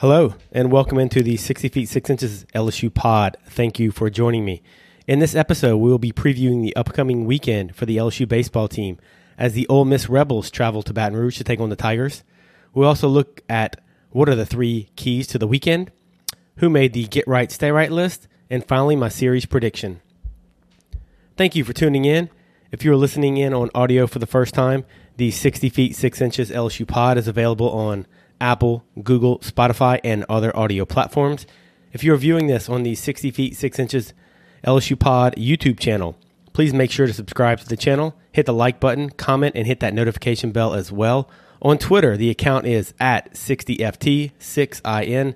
Hello, and welcome into the 60 feet 6 inches LSU pod. Thank you for joining me. In this episode, we will be previewing the upcoming weekend for the LSU baseball team as the Ole Miss Rebels travel to Baton Rouge to take on the Tigers. We'll also look at what are the three keys to the weekend, who made the Get Right, Stay Right list, and finally, my series prediction. Thank you for tuning in. If you are listening in on audio for the first time, the 60 feet 6 inches LSU pod is available on Apple, Google, Spotify, and other audio platforms. If you're viewing this on the 60 feet 6 inches LSU pod YouTube channel, please make sure to subscribe to the channel, hit the like button, comment, and hit that notification bell as well. On Twitter, the account is at 60FT6IN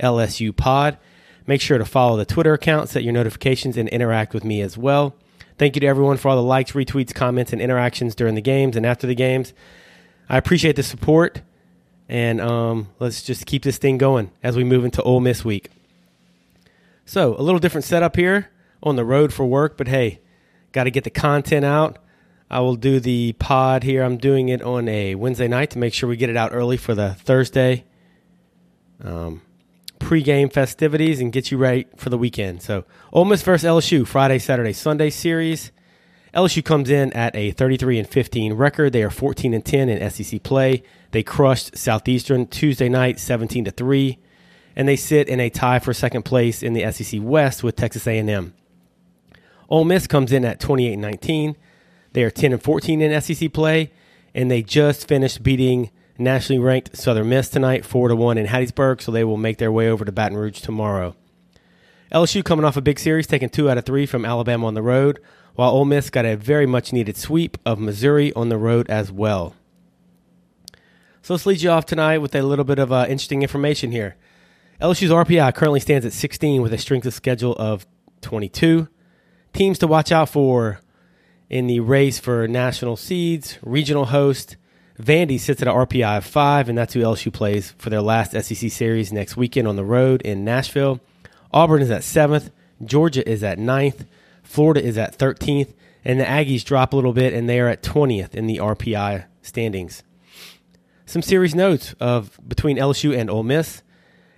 LSU pod. Make sure to follow the Twitter account, set your notifications, and interact with me as well. Thank you to everyone for all the likes, retweets, comments, and interactions during the games and after the games. I appreciate the support, and um, let's just keep this thing going as we move into Ole Miss week. So, a little different setup here on the road for work, but hey, got to get the content out. I will do the pod here. I'm doing it on a Wednesday night to make sure we get it out early for the Thursday um, pregame festivities and get you ready for the weekend. So, Ole Miss versus LSU Friday, Saturday, Sunday series. LSU comes in at a 33 and 15 record. They are 14 and 10 in SEC play. They crushed Southeastern Tuesday night, 17 to three, and they sit in a tie for second place in the SEC West with Texas A&M. Ole Miss comes in at 28 and 19. They are 10 and 14 in SEC play, and they just finished beating nationally ranked Southern Miss tonight, four to one in Hattiesburg. So they will make their way over to Baton Rouge tomorrow. LSU coming off a big series, taking two out of three from Alabama on the road, while Ole Miss got a very much needed sweep of Missouri on the road as well. So let's lead you off tonight with a little bit of uh, interesting information here. LSU's RPI currently stands at 16 with a strength of schedule of 22. Teams to watch out for in the race for national seeds, regional host. Vandy sits at an RPI of 5, and that's who LSU plays for their last SEC series next weekend on the road in Nashville. Auburn is at 7th. Georgia is at 9th. Florida is at 13th. And the Aggies drop a little bit, and they are at 20th in the RPI standings. Some series notes of between LSU and Ole Miss.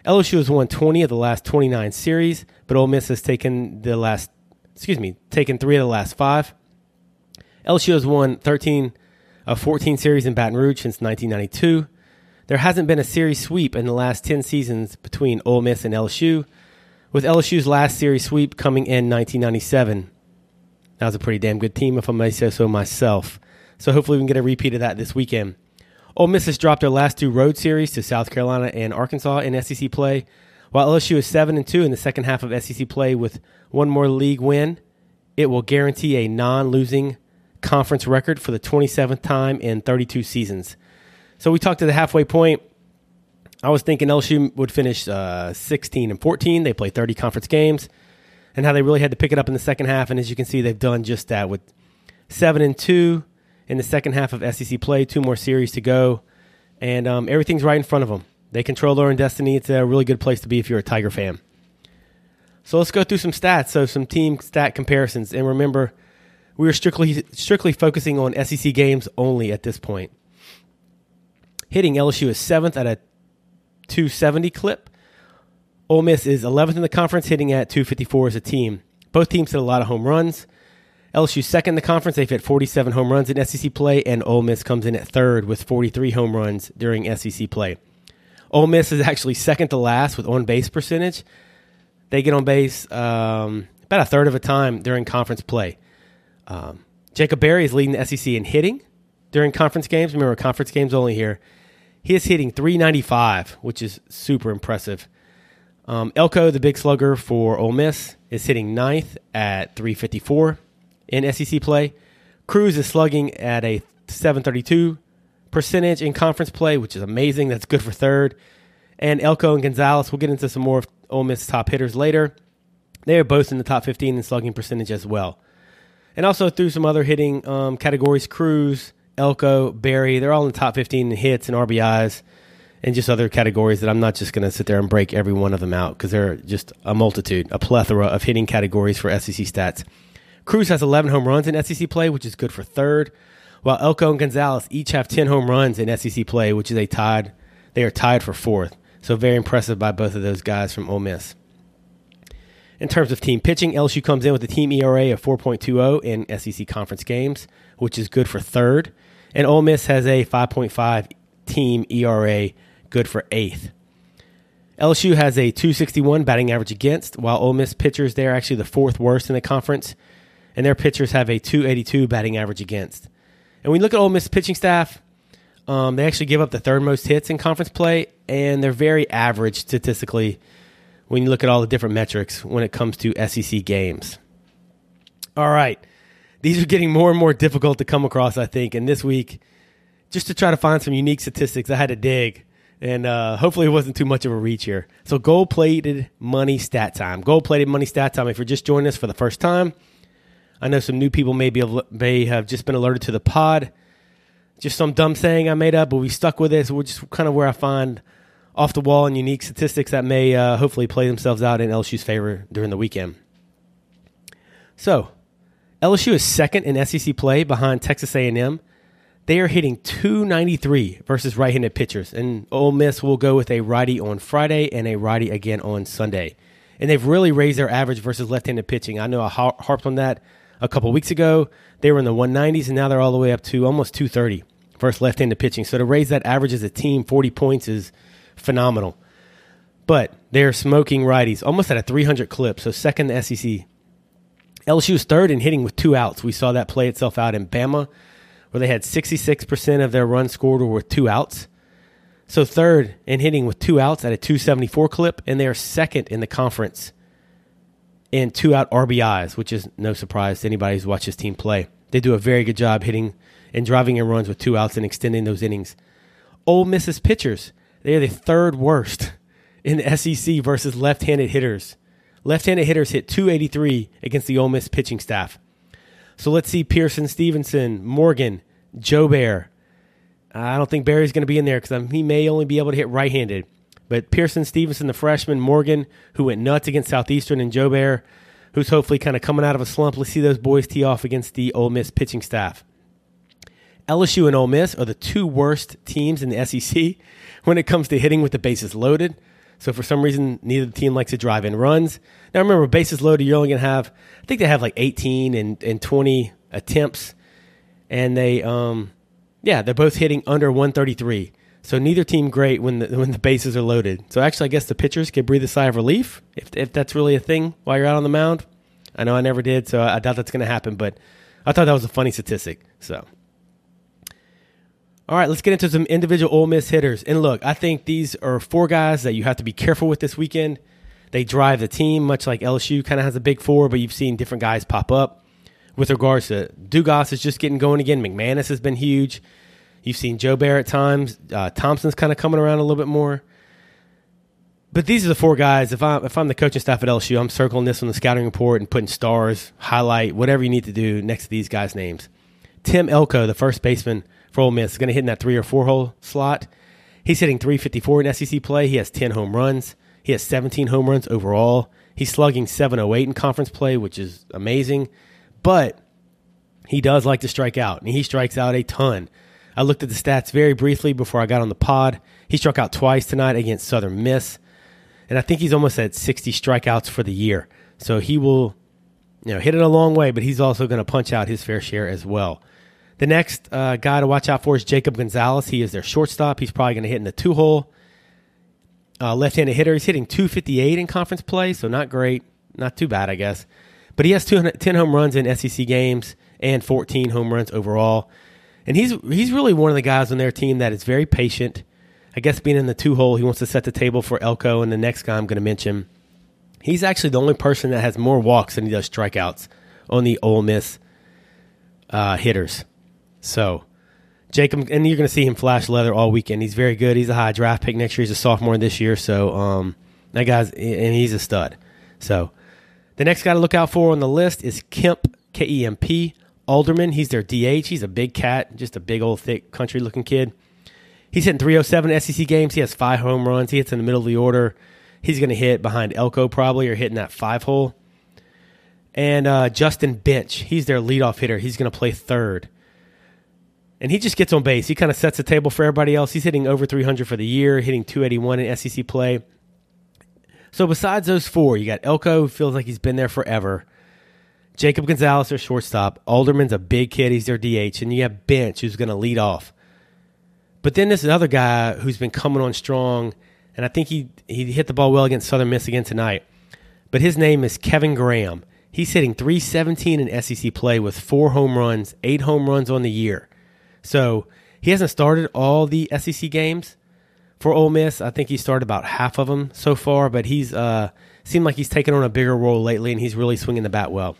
LSU has won 20 of the last 29 series, but Ole Miss has taken the last, excuse me, taken three of the last five. LSU has won 13 of 14 series in Baton Rouge since 1992. There hasn't been a series sweep in the last 10 seasons between Ole Miss and LSU, with LSU's last series sweep coming in 1997. That was a pretty damn good team, if I may say so myself. So hopefully we can get a repeat of that this weekend. Ole Miss has dropped their last two road series to South Carolina and Arkansas in SEC play, while LSU is seven and two in the second half of SEC play with one more league win. It will guarantee a non-losing conference record for the 27th time in 32 seasons. So we talked to the halfway point. I was thinking LSU would finish uh, 16 and 14. They play 30 conference games, and how they really had to pick it up in the second half. And as you can see, they've done just that with seven and two in the second half of SEC play. Two more series to go, and um, everything's right in front of them. They control their own destiny. It's a really good place to be if you're a Tiger fan. So let's go through some stats. So some team stat comparisons, and remember we are strictly strictly focusing on SEC games only at this point. Hitting LSU is seventh at a 270 clip. Ole Miss is 11th in the conference, hitting at 254 as a team. Both teams hit a lot of home runs. LSU second in the conference, they've hit 47 home runs in SEC play, and Ole Miss comes in at third with 43 home runs during SEC play. Ole Miss is actually second to last with on base percentage. They get on base um, about a third of the time during conference play. Um, Jacob Berry is leading the SEC in hitting during conference games. Remember, conference games only here. He is hitting 395, which is super impressive. Um, Elko, the big slugger for Ole Miss, is hitting ninth at 354 in SEC play. Crews is slugging at a 732 percentage in conference play, which is amazing. That's good for third. And Elko and Gonzalez, we'll get into some more of Ole Miss top hitters later. They are both in the top 15 in slugging percentage as well and also through some other hitting um, categories. Crews, Elko, Berry, they're all in the top 15 in hits and RBIs, and just other categories that I'm not just going to sit there and break every one of them out because they're just a multitude, a plethora of hitting categories for SEC stats. Crews has 11 home runs in SEC play, which is good for third, while Elko and Gonzalez each have 10 home runs in SEC play, which is a tied. They are tied for fourth. So very impressive by both of those guys from Ole Miss. In terms of team pitching, LSU comes in with a team ERA of 4.20 in SEC conference games, which is good for third. And Ole Miss has a 5.5 team ERA, good for eighth. LSU has a 261 batting average against, while Ole Miss pitchers, they're actually the fourth worst in the conference, and their pitchers have a 282 batting average against. And when you look at Ole Miss pitching staff, um, they actually give up the third most hits in conference play, and they're very average statistically when you look at all the different metrics when it comes to SEC games. All right. These are getting more and more difficult to come across, I think. And this week, just to try to find some unique statistics, I had to dig. And uh, hopefully, it wasn't too much of a reach here. So, gold plated money stat time. Gold plated money stat time. If you're just joining us for the first time, I know some new people may, be, may have just been alerted to the pod. Just some dumb saying I made up, but we stuck with it. So, we're just kind of where I find off the wall and unique statistics that may uh, hopefully play themselves out in LSU's favor during the weekend. So, LSU is second in SEC play behind Texas A&M. They are hitting 293 versus right-handed pitchers, and Ole Miss will go with a righty on Friday and a righty again on Sunday. And they've really raised their average versus left-handed pitching. I know I harped on that a couple weeks ago. They were in the 190s, and now they're all the way up to almost 230 versus left-handed pitching. So to raise that average as a team 40 points is – phenomenal. But they're smoking righties almost at a 300 clip, so second the SEC. LSU is third in hitting with two outs. We saw that play itself out in Bama, where they had 66% of their runs scored were with two outs. So third in hitting with two outs at a 274 clip, and they are second in the conference in two out RBIs, which is no surprise to anybody who's watched this team play. They do a very good job hitting and driving in runs with two outs and extending those innings. Ole Miss's pitchers they are the third worst in the SEC versus left-handed hitters. Left-handed hitters hit 283 against the Ole Miss pitching staff. So let's see Pearson Stevenson, Morgan, Jobert. I don't think Berry's going to be in there because he may only be able to hit right-handed. But Pearson Stevenson, the freshman, Morgan, who went nuts against Southeastern, and Jobert, who's hopefully kind of coming out of a slump. Let's see those boys tee off against the Ole Miss pitching staff. LSU and Ole Miss are the two worst teams in the SEC when it comes to hitting with the bases loaded. So for some reason, neither team likes to drive in runs. Now remember, bases loaded, you're only going to have, I think they have like 18 and, and 20 attempts. And they, um, yeah, they're both hitting under 133. So neither team great when the, when the bases are loaded. So actually, I guess the pitchers could breathe a sigh of relief if, if that's really a thing while you're out on the mound. I know I never did, so I doubt that's going to happen. But I thought that was a funny statistic. So all right, let's get into some individual Ole Miss hitters. And look, I think these are four guys that you have to be careful with this weekend. They drive the team, much like LSU kind of has a big four, but you've seen different guys pop up. With regards to Dugas is just getting going again. McManus has been huge. You've seen Jobert at times. Uh, Thompson's kind of coming around a little bit more. But these are the four guys. If I'm if I'm the coaching staff at LSU, I'm circling this on the scouting report and putting stars, highlight, whatever you need to do next to these guys' names. Tim Elko, the first baseman for Ole Miss. Is going to hit in that three or four hole slot. He's hitting 354 in SEC play. He has 10 home runs. He has 17 home runs overall. He's slugging 708 in conference play, which is amazing. But he does like to strike out, and he strikes out a ton. I looked at the stats very briefly before I got on the pod. He struck out twice tonight against Southern Miss, and I think he's almost at 60 strikeouts for the year. So he will, you know, hit it a long way, but he's also going to punch out his fair share as well. The next uh, guy to watch out for is Jacob Gonzalez. He is their shortstop. He's probably going to hit in the two hole. Uh, left handed hitter. He's hitting 258 in conference play, so not great. Not too bad, I guess. But he has 10 home runs in SEC games and 14 home runs overall. And he's he's really one of the guys on their team that is very patient. I guess being in the two hole, he wants to set the table for Elko and the next guy I'm going to mention. He's actually the only person that has more walks than he does strikeouts on the Ole Miss uh, hitters. So, Jacob, and you're going to see him flash leather all weekend. He's very good. He's a high draft pick next year. He's a sophomore this year. So, um, that guy's, and he's a stud. So, the next guy to look out for on the list is Kemp, K E M P, Alderman. He's their DH. He's a big cat, just a big old, thick, country looking kid. He's hitting 307 SEC games. He has five home runs. He hits in the middle of the order. He's going to hit behind Elko probably or hitting that five hole. And uh, Justin Bench, he's their leadoff hitter. He's going to play third. And he just gets on base. He kind of sets the table for everybody else. He's hitting over 300 for the year, hitting 281 in SEC play. So besides those four, you got Elko, who feels like he's been there forever. Jacob Gonzalez, their shortstop. Alderman's a big kid. He's their DH. And you have Bench, who's going to lead off. But then there's another guy who's been coming on strong, and I think he, he hit the ball well against Southern Miss again tonight. But his name is Kevin Graham. He's hitting 317 in SEC play with four home runs, eight home runs on the year. So he hasn't started all the SEC games for Ole Miss. I think he started about half of them so far, but he's uh, seemed like he's taken on a bigger role lately, and he's really swinging the bat well.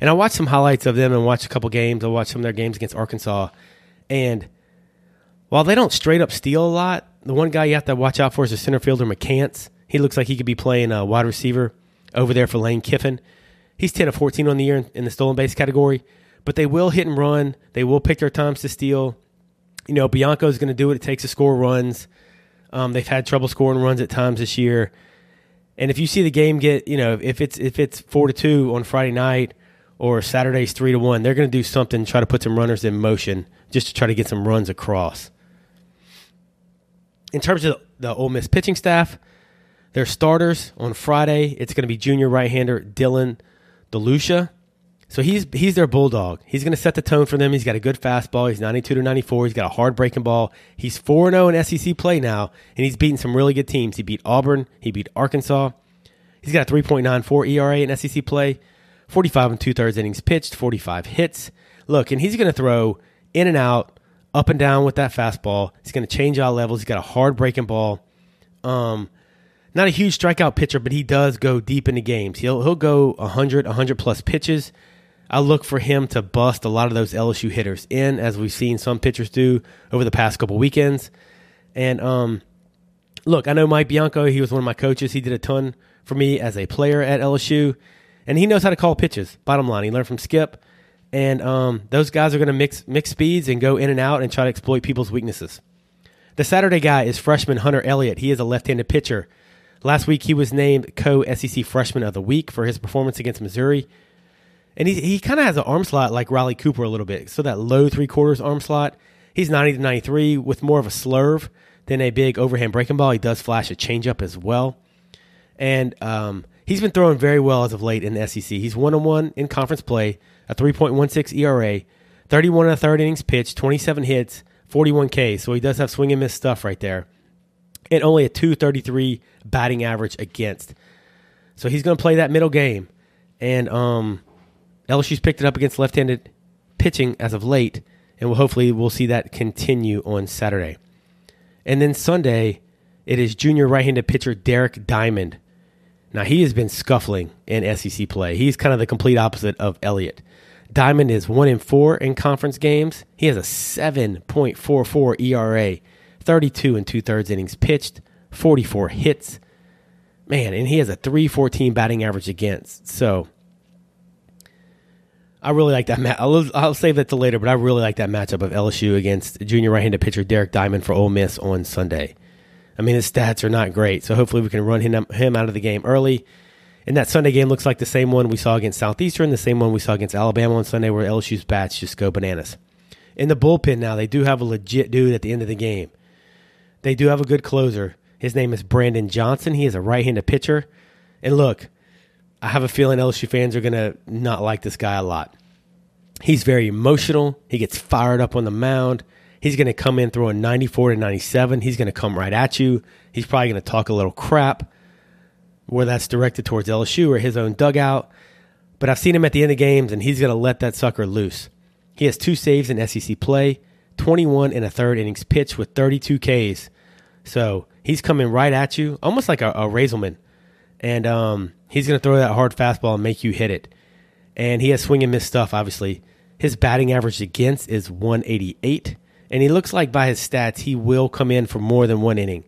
And I watched some highlights of them and watched a couple games. I watched some of their games against Arkansas, and while they don't straight up steal a lot, the one guy you have to watch out for is the center fielder McCants. He looks like he could be playing a wide receiver over there for Lane Kiffin. He's 10 of 14 on the year in the stolen base category, but they will hit and run. They will pick their times to steal. You know, Bianco is going to do what it takes to score runs. Um, they've had trouble scoring runs at times this year. And if you see the game get, you know, if it's if it's four to two on Friday night or Saturday's three to one, they're going to do something, try to put some runners in motion just to try to get some runs across. In terms of the Ole Miss pitching staff, their starters on Friday, it's going to be junior right-hander Dylan DeLucia. So he's he's their bulldog. He's going to set the tone for them. He's got a good fastball. He's 92 to 94. He's got a hard breaking ball. He's 4 0 in SEC play now, and he's beaten some really good teams. He beat Auburn. He beat Arkansas. He's got a 3.94 ERA in SEC play, 45 and two thirds innings pitched, 45 hits. Look, and he's going to throw in and out, up and down with that fastball. He's going to change out levels. He's got a hard breaking ball. Um, not a huge strikeout pitcher, but he does go deep into games. He'll he'll go 100, 100 plus pitches. I look for him to bust a lot of those LSU hitters in, as we've seen some pitchers do over the past couple weekends. And um, look, I know Mike Bianco. He was one of my coaches. He did a ton for me as a player at LSU, and he knows how to call pitches. Bottom line, he learned from Skip, and um, those guys are going to mix mix speeds and go in and out and try to exploit people's weaknesses. The Saturday guy is freshman Hunter Elliott. He is a left-handed pitcher. Last week, he was named co SEC Freshman of the Week for his performance against Missouri. And he, he kind of has an arm slot like Riley Cooper a little bit. So that low three quarters arm slot. He's 90 to 93 with more of a slurve than a big overhand breaking ball. He does flash a changeup as well. And um, he's been throwing very well as of late in the SEC. He's one on one in conference play, a 3.16 ERA, 31 and a third innings pitched, 27 hits, 41 K. So he does have swing and miss stuff right there. And only a 233 batting average against. So he's going to play that middle game. And um, LSU's picked it up against left-handed pitching as of late, and we'll hopefully we'll see that continue on Saturday. And then Sunday, it is junior right-handed pitcher Derek Diamond. Now he has been scuffling in SEC play. He's kind of the complete opposite of Elliott. Diamond is one in four in conference games. He has a 7.44 ERA, 32 and two thirds innings pitched, 44 hits. Man, and he has a 314 batting average against. So I really like that match. I'll, I'll save that to later, but I really like that matchup of LSU against junior right-handed pitcher Derek Diamond for Ole Miss on Sunday. I mean, his stats are not great, so hopefully we can run him, him out of the game early. And that Sunday game looks like the same one we saw against Southeastern, the same one we saw against Alabama on Sunday, where LSU's bats just go bananas. In the bullpen now, they do have a legit dude at the end of the game. They do have a good closer. His name is Brandon Johnson. He is a right-handed pitcher. And look, I have a feeling LSU fans are going to not like this guy a lot. He's very emotional. He gets fired up on the mound. He's going to come in throwing 94 to 97. He's going to come right at you. He's probably going to talk a little crap, where that's directed towards LSU or his own dugout. But I've seen him at the end of games, and he's going to let that sucker loose. He has two saves in SEC play, 21 and a third innings pitched with 32 Ks. So he's coming right at you, almost like a, a Reyzelman. And um, he's going to throw that hard fastball and make you hit it. And he has swing and miss stuff, obviously. His batting average against is 188. And he looks like by his stats, he will come in for more than one inning.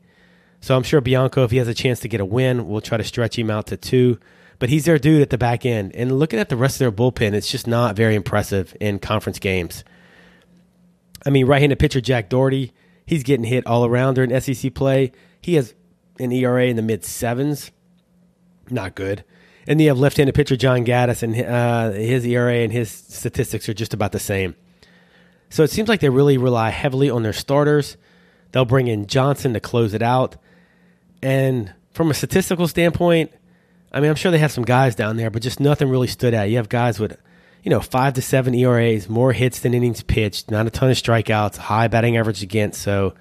So I'm sure Bianco, if he has a chance to get a win, will try to stretch him out to two. But he's their dude at the back end. And looking at the rest of their bullpen, it's just not very impressive in conference games. I mean, right handed pitcher Jack Doherty, he's getting hit all around during SEC play. He has an ERA in the mid sevens not good. And you have left-handed pitcher John Gaddis, and uh, his ERA and his statistics are just about the same. So it seems like they really rely heavily on their starters. They'll bring in Johnson to close it out. And from a statistical standpoint, I mean, I'm sure they have some guys down there, but just nothing really stood out. You have guys with, you know, five to seven ERAs, more hits than innings pitched, not a ton of strikeouts, high batting average against. So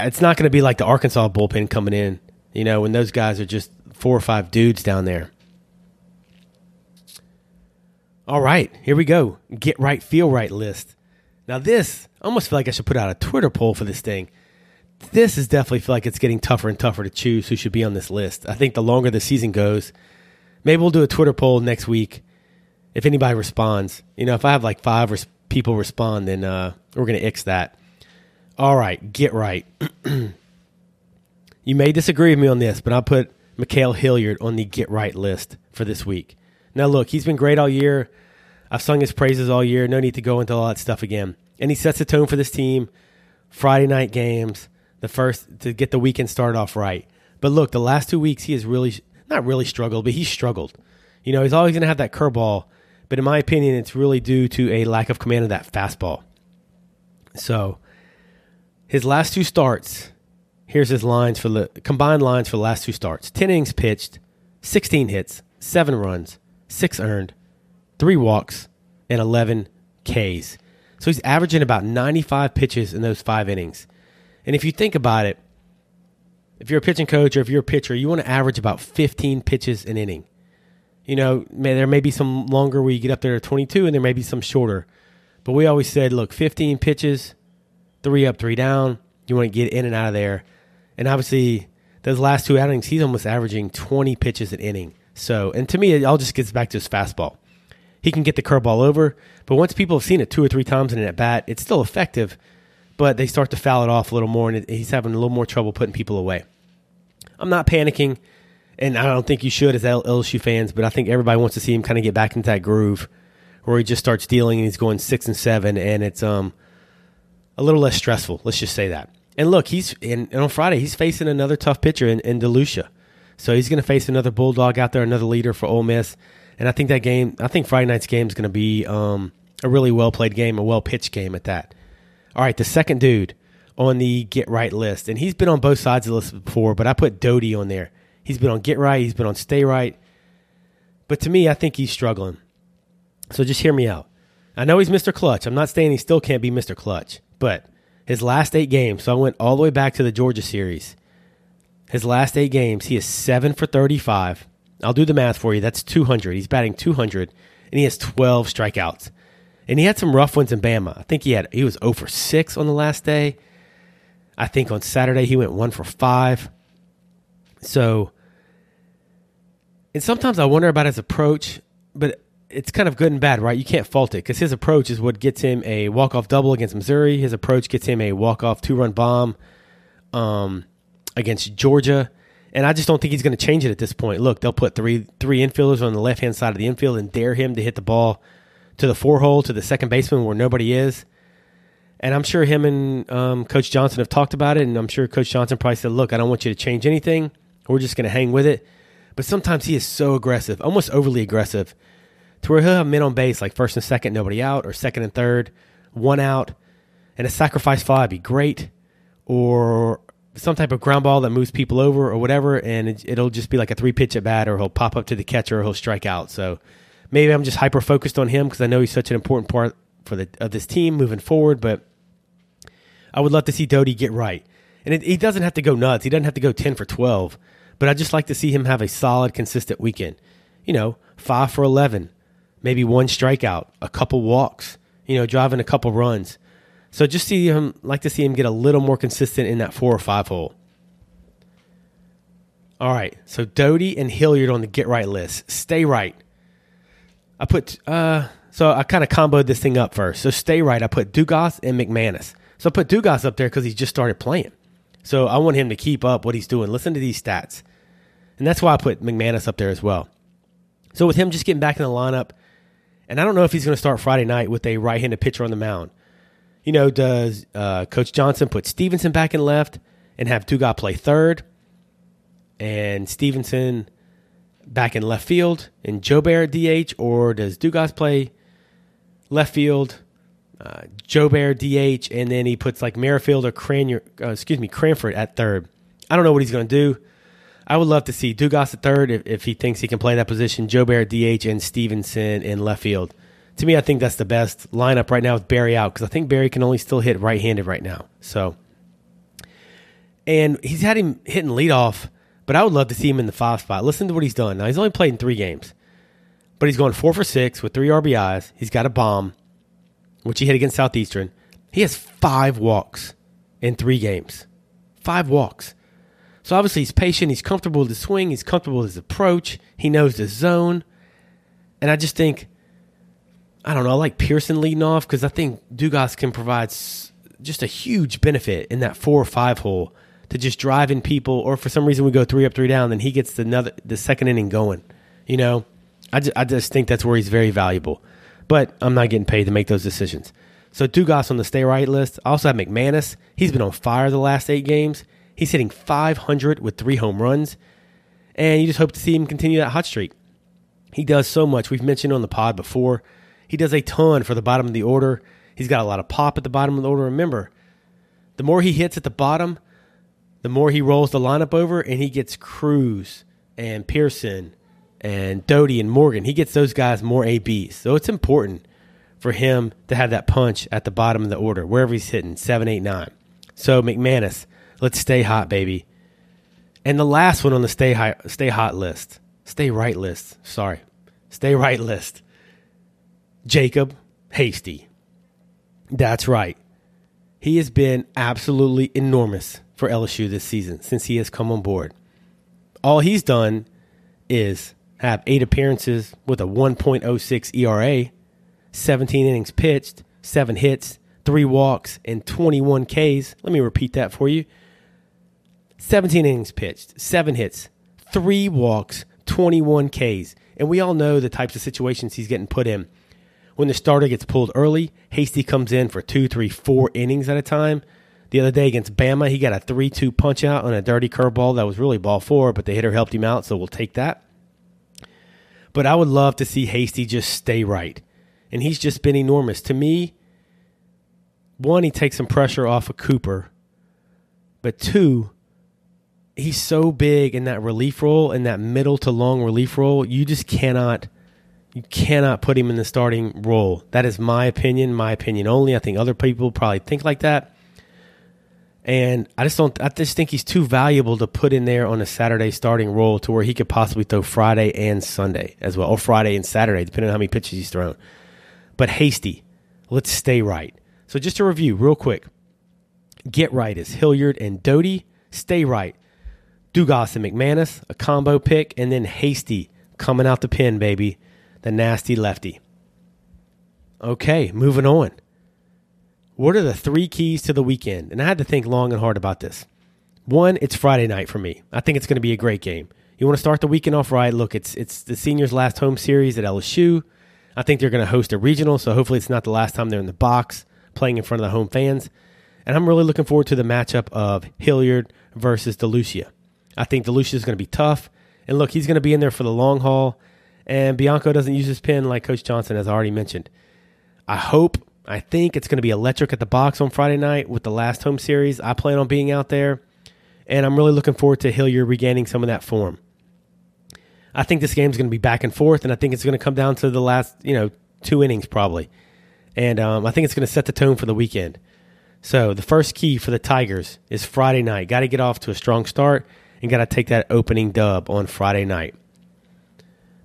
it's not going to be like the Arkansas bullpen coming in, you know, when those guys are just four or five dudes down there. All right, here we go. Get right, feel right list. Now, this, I almost feel like I should put out a Twitter poll for this thing. This is definitely feel like it's getting tougher and tougher to choose who should be on this list. I think the longer the season goes, maybe we'll do a Twitter poll next week if anybody responds. You know, if I have like five res- people respond, then uh, we're going to X that. All right, get right. you may disagree with me on this, but I'll put Ma'Khail Hilliard on the get right list for this week. Now, look, he's been great all year. I've sung his praises all year. No need to go into all that stuff again. And he sets the tone for this team. Friday night games, the first to get the weekend started off right. But look, the last two weeks he has really not really struggled, but he's struggled. You know, he's always going to have that curveball, but in my opinion, it's really due to a lack of command of that fastball. So, his last two starts, here's his lines for the combined lines for the last two starts: ten innings pitched, sixteen hits, seven runs, six earned, three walks, and 11 Ks. So he's averaging about 95 pitches in those five innings. And if you think about it, if you're a pitching coach or if you're a pitcher, you want to average about 15 pitches an inning. You know, may, there may be some longer where you get up there to 22, and there may be some shorter. But we always said, look, 15 pitches, three up, three down. You want to get in and out of there. And obviously, those last two outings, he's almost averaging 20 pitches an inning. So, and to me, it all just gets back to his fastball. He can get the curveball over, but once people have seen it two or three times in an at bat, it's still effective, but they start to foul it off a little more, and he's having a little more trouble putting people away. I'm not panicking, and I don't think you should as LSU fans, but I think everybody wants to see him kind of get back into that groove where he just starts dealing and he's going six and seven, and it's um a little less stressful. Let's just say that. And look, he's and, on Friday he's facing another tough pitcher in, in DeLucia. So he's going to face another Bulldog out there, another leader for Ole Miss. And I think that game, I think Friday night's game is going to be um, a really well played game, a well pitched game at that. All right, the second dude on the get right list, and he's been on both sides of the list before, but I put Doughty on there. He's been on get right, he's been on stay right. But to me, I think he's struggling. So just hear me out. I know he's Mr. Clutch. I'm not saying he still can't be Mr. Clutch, but his last eight games, so I went all the way back to the Georgia series. His last eight games, he is seven for 35. I'll do the math for you. That's 200. He's batting 200, and he has 12 strikeouts. And he had some rough ones in Bama. I think he had he was 0 for 6 on the last day. I think on Saturday he went 1 for 5. So, and sometimes I wonder about his approach, but it's kind of good and bad, right? You can't fault it because his approach is what gets him a walk off double against Missouri. His approach gets him a walk off two run bomb. Um, against Georgia. And I just don't think he's going to change it at this point. Look, they'll put three three infielders on the left hand side of the infield and dare him to hit the ball to the four hole to the second baseman where nobody is. And I'm sure him and um, Coach Johnson have talked about it, and I'm sure Coach Johnson probably said, "Look, I don't want you to change anything. We're just going to hang with it." But sometimes he is so aggressive, almost overly aggressive, to where he'll have men on base like first and second, nobody out, or second and third, one out, and a sacrifice fly would be great, or some type of ground ball that moves people over or whatever, and it, will just be like a three pitch at bat, or he'll pop up to the catcher, or he'll strike out. So maybe I'm just hyper focused on him because I know he's such an important part for the of this team moving forward. But I would love to see Doughty get right, and it, he doesn't have to go nuts. He doesn't have to go ten for twelve, but I'd just like to see him have a solid, consistent weekend. You know, five for eleven, maybe one strikeout, a couple walks. You know, driving a couple runs so just see him like to see him get a little more consistent in that four or five hole. All right, so Doughty and Hilliard on the get right list. Stay right. I put uh so I kind of comboed this thing up first. So stay right. I put Dugas and McManus. So I put Dugas up there because he just started playing. So I want him to keep up what he's doing. Listen to these stats. And that's why I put McManus up there as well. So with him just getting back in the lineup, and I don't know if he's going to start Friday night with a right handed pitcher on the mound you know, does uh, Coach Johnson put Stevenson back in left and have Dugas play third, and Stevenson back in left field and Jobert DH, or does Dugas play left field uh, Jobert DH, and then he puts like Merrifield or Cranier, uh, excuse me, Cranford at third. I don't know what he's going to do. I would love to see Dugas at third if, if he thinks he can play that position. Jobert DH and Stevenson in left field. To me, I think that's the best lineup right now with Berry out because I think Berry can only still hit right-handed right now. So, and he's had him hitting leadoff, but I would love to see him in the five spot. Listen to what he's done. Now he's only played in three games, but he's going four for six with three RBIs. He's got a bomb, which he hit against Southeastern. He has five walks in three games. Five walks. So obviously he's patient. He's comfortable with the swing. He's comfortable with his approach. He knows the zone. And I just think, I don't know, I like Pearson leading off because I think Dugas can provide just a huge benefit in that four or five hole to just drive in people. Or for some reason we go three up, three down, then he gets the another the second inning going. You know, I just, I just think that's where he's very valuable. But I'm not getting paid to make those decisions. So Dugas on the stay right list. I also have McManus. He's been on fire the last eight games. He's hitting 500 with three home runs, and you just hope to see him continue that hot streak. He does so much. We've mentioned on the pod before. He does a ton for the bottom of the order. He's got a lot of pop at the bottom of the order. Remember, the more he hits at the bottom, the more he rolls the lineup over, and he gets Crews and Pearson and Doughty and Morgan. He gets those guys more ABs. So it's important for him to have that punch at the bottom of the order, wherever he's hitting, seven, eight, nine. So McManus, Let's stay hot, baby. And the last one on the stay high, stay hot list, stay right list. Sorry, stay right list. Jacob Hasty. That's right. He has been absolutely enormous for LSU this season since he has come on board. All he's done is have eight appearances with a 1.06 ERA, 17 innings pitched, seven hits, three walks, and 21 Ks. Let me repeat that for you 17 innings pitched, seven hits, three walks, 21 Ks. And we all know the types of situations he's getting put in. When the starter gets pulled early, Hasty comes in for two, three, four innings at a time. The other day against Bama, he got a 3 2 punch out on a dirty curveball that was really ball four, but the hitter helped him out, so we'll take that. But I would love to see Hasty just stay right. And he's just been enormous. To me, one, he takes some pressure off of Cooper, but two, he's so big in that relief role, in that middle to long relief role. You just cannot, you cannot put him in the starting role. That is my opinion, my opinion only. I think other people probably think like that. And I just don't. I just think he's too valuable to put in there on a Saturday starting role to where he could possibly throw Friday and Sunday as well, or Friday and Saturday, depending on how many pitches he's thrown. But hasty, let's stay right. So just to review real quick, get right is Hilliard and Doughty. Stay right Dugas and McManus, a combo pick, and then Hasty coming out the pin, baby. The nasty lefty. Okay, moving on. What are the three keys to the weekend? And I had to think long and hard about this. One, it's Friday night for me. I think it's going to be a great game. You want to start the weekend off right? Look, it's it's the seniors' last home series at LSU. I think they're going to host a regional, so hopefully it's not the last time they're in the box playing in front of the home fans. And I'm really looking forward to the matchup of Hilliard versus DeLucia. I think DeLucia is going to be tough. And look, he's going to be in there for the long haul. And Bianco doesn't use his pin like Coach Johnson has already mentioned. I hope, I think it's going to be electric at the box on Friday night with the last home series. I plan on being out there. And I'm really looking forward to Hilliard regaining some of that form. I think this game's going to be back and forth, and I think it's going to come down to the last, you know, two innings probably. And um, I think it's going to set the tone for the weekend. So the first key for the Tigers is Friday night. Got to get off to a strong start and got to take that opening dub on Friday night.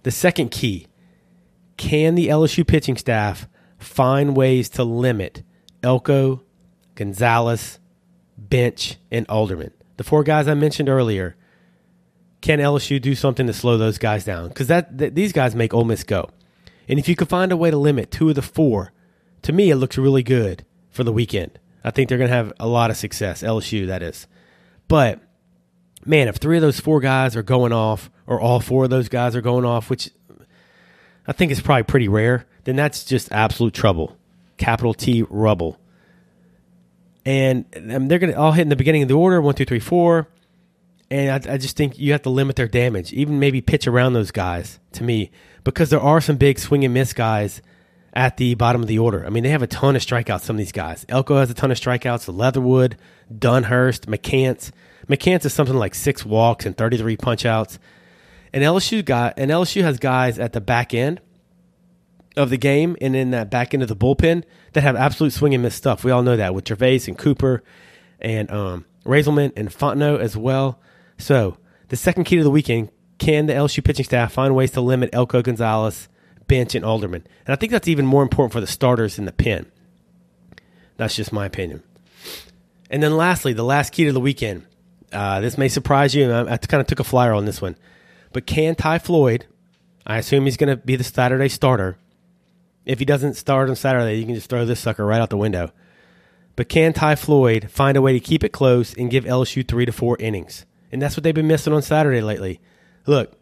The second key can the LSU pitching staff find ways to limit Elko, Gonzalez, Bench, and Alderman? The four guys I mentioned earlier. Can LSU do something to slow those guys down? Because that, these guys make Ole Miss go. And if you can find a way to limit two of the four, to me it looks really good for the weekend. I think they're going to have a lot of success. LSU, that is. But man, if three of those four guys are going off, or all four of those guys are going off, which I think is probably pretty rare, then that's just absolute trouble. Capital T rubble. And um, they're going to all hit in the beginning of the order one, two, three, four. And I, I just think you have to limit their damage, even maybe pitch around those guys to me, because there are some big swing and miss guys at the bottom of the order. I mean, they have a ton of strikeouts, some of these guys. Elko has a ton of strikeouts, Leatherwood, Dunhurst, McCants. McCants is something like six walks and 33 punchouts. And LSU got and LSU has guys at the back end of the game and in that back end of the bullpen that have absolute swing and miss stuff. We all know that with Gervase and Cooper and um, Reyzelman and Fontenot as well. So the second key to the weekend: can the LSU pitching staff find ways to limit Elko Gonzalez, Bench, and Alderman? And I think that's even more important for the starters in the pen. That's just my opinion. And then lastly, the last key to the weekend. Uh, this may surprise you. I, I kind of took a flyer on this one. But can Ty Floyd, I assume he's going to be the Saturday starter. If he doesn't start on Saturday, you can just throw this sucker right out the window. But can Ty Floyd find a way to keep it close and give LSU three to four innings? And that's what they've been missing on Saturday lately. Look,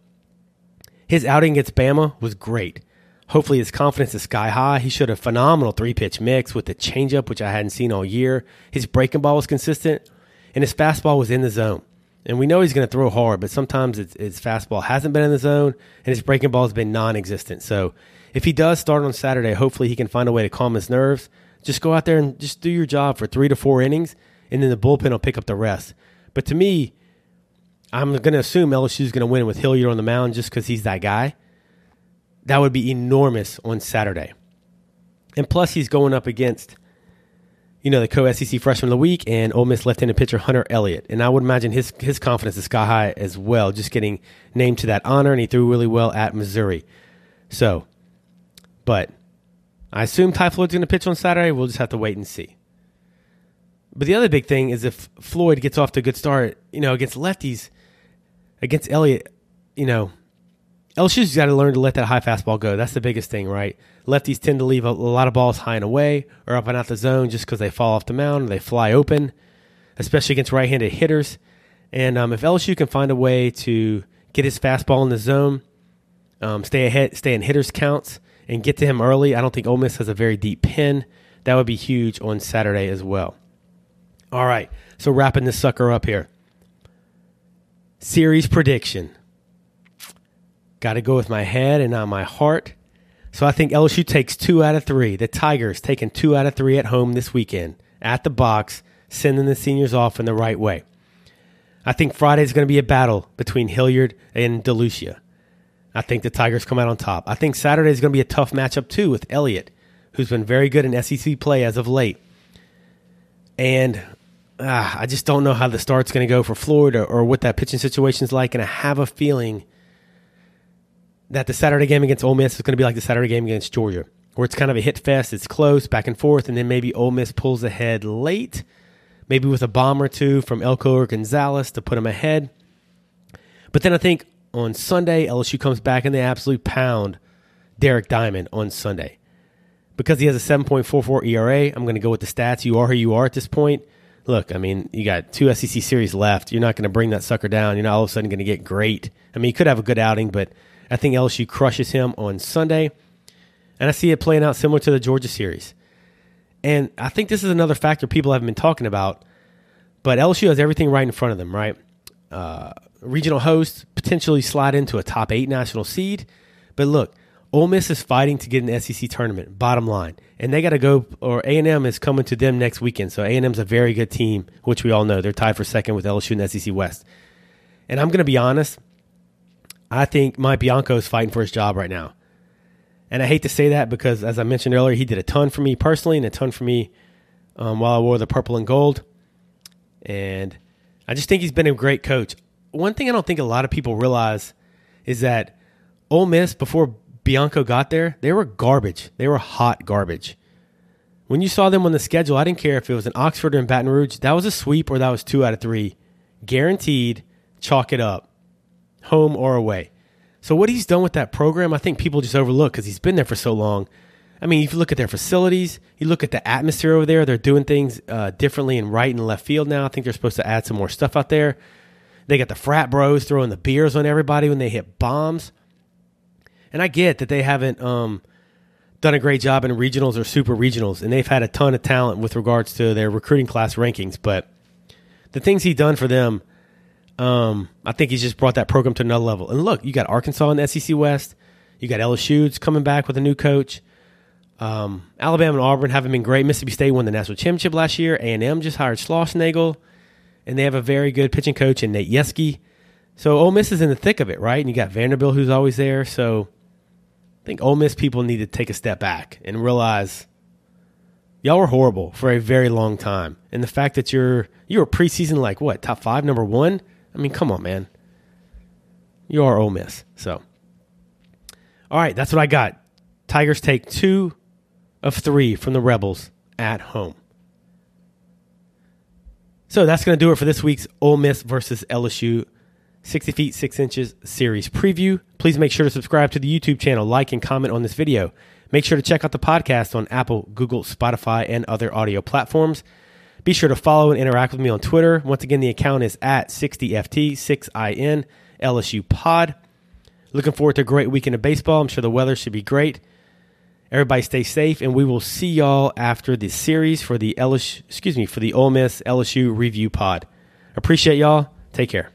his outing against Bama was great. Hopefully, his confidence is sky high. He showed a phenomenal three pitch mix with the changeup, which I hadn't seen all year. His breaking ball was consistent, and his fastball was in the zone. And we know he's going to throw hard, but sometimes his fastball hasn't been in the zone, and his breaking ball has been non existent. So if he does start on Saturday, hopefully he can find a way to calm his nerves. Just go out there and just do your job for three to four innings, and then the bullpen will pick up the rest. But to me, I'm going to assume LSU is going to win with Hilliard on the mound just because he's that guy. That would be enormous on Saturday. And plus, he's going up against you know, the co-SEC freshman of the week and Ole Miss left-handed pitcher Hunter Elliott. And I would imagine his his confidence is sky high as well, just getting named to that honor, and he threw really well at Missouri. So, but I assume Ty Floyd's going to pitch on Saturday. We'll just have to wait and see. But the other big thing is if Floyd gets off to a good start, you know, against lefties, against Elliott, you know, LSU's got to learn to let that high fastball go. That's the biggest thing, right? Lefties tend to leave a, a lot of balls high and away or up and out the zone just because they fall off the mound they fly open, especially against right handed hitters. And um, if LSU can find a way to get his fastball in the zone, um, stay ahead, stay in hitters' counts, and get to him early, I don't think Ole Miss has a very deep pin. That would be huge on Saturday as well. All right, so wrapping this sucker up here. Series prediction. Got to go with my head and not my heart. So I think LSU takes two out of three. The Tigers taking two out of three at home this weekend at the box, sending the seniors off in the right way. I think Friday is going to be a battle between Hilliard and DeLucia. I think the Tigers come out on top. I think Saturday is going to be a tough matchup too with Elliott, who's been very good in SEC play as of late. And uh, I just don't know how the start's going to go for Florida or what that pitching situation is like. And I have a feeling that the Saturday game against Ole Miss is going to be like the Saturday game against Georgia, where it's kind of a hit fest. It's close, back and forth, and then maybe Ole Miss pulls ahead late, maybe with a bomb or two from Elko or Gonzalez to put them ahead. But then I think on Sunday, LSU comes back and they absolutely pound Derek Diamond on Sunday. Because he has a 7.44 ERA, I'm going to go with the stats. You are who you are at this point. Look, I mean, you got two SEC series left. You're not going to bring that sucker down. You're not all of a sudden going to get great. I mean, you could have a good outing, but – I think LSU crushes him on Sunday. And I see it playing out similar to the Georgia series. And I think this is another factor people haven't been talking about. But LSU has everything right in front of them, right? Uh, regional host, potentially slide into a top eight national seed. But look, Ole Miss is fighting to get an SEC tournament. Bottom line, and they got to go. Or A and M is coming to them next weekend. So A and M's a very good team, which we all know they're tied for second with LSU and SEC West. And I'm going to be honest, I think Mike Bianco is fighting for his job right now. And I hate to say that because, as I mentioned earlier, he did a ton for me personally and a ton for me um, while I wore the purple and gold. And I just think he's been a great coach. One thing I don't think a lot of people realize is that Ole Miss, before Bianco got there, they were garbage. They were hot garbage. When you saw them on the schedule, I didn't care if it was in Oxford or in Baton Rouge. That was a sweep or that was two out of three. Guaranteed, chalk it up home or away. So what he's done with that program, I think people just overlook because he's been there for so long. I mean, if you look at their facilities, you look at the atmosphere over there, they're doing things uh, differently in right and left field now. I think they're supposed to add some more stuff out there. They got the frat bros throwing the beers on everybody when they hit bombs. And I get that they haven't um, done a great job in regionals or super regionals, and they've had a ton of talent with regards to their recruiting class rankings. But the things he's done for them um, I think he's just brought that program to another level. And look, you got Arkansas in the SEC West. You got LSU's coming back with a new coach. Um, Alabama and Auburn haven't been great. Mississippi State won the national championship last year. A and M just hired Schlossnagle, and they have a very good pitching coach in Nate Yeskie. So Ole Miss is in the thick of it, right? And you got Vanderbilt who's always there. So I think Ole Miss people need to take a step back and realize y'all were horrible for a very long time. And the fact that you're you were preseason like what top five, number one. I mean, come on, man. You are Ole Miss. So, all right, that's what I got. Tigers take two of three from the Rebels at home. So that's going to do it for this week's Ole Miss versus LSU 60 feet 6 inches series preview. Please make sure to subscribe to the YouTube channel, like, and comment on this video. Make sure to check out the podcast on Apple, Google, Spotify, and other audio platforms. Be sure to follow and interact with me on Twitter. Once again, the account is at 60FT, 6IN, LSU Pod. Looking forward to a great weekend of baseball. I'm sure the weather should be great. Everybody stay safe, and we will see y'all after the series for the LSU, excuse me, for the Ole Miss LSU review pod. Appreciate y'all. Take care.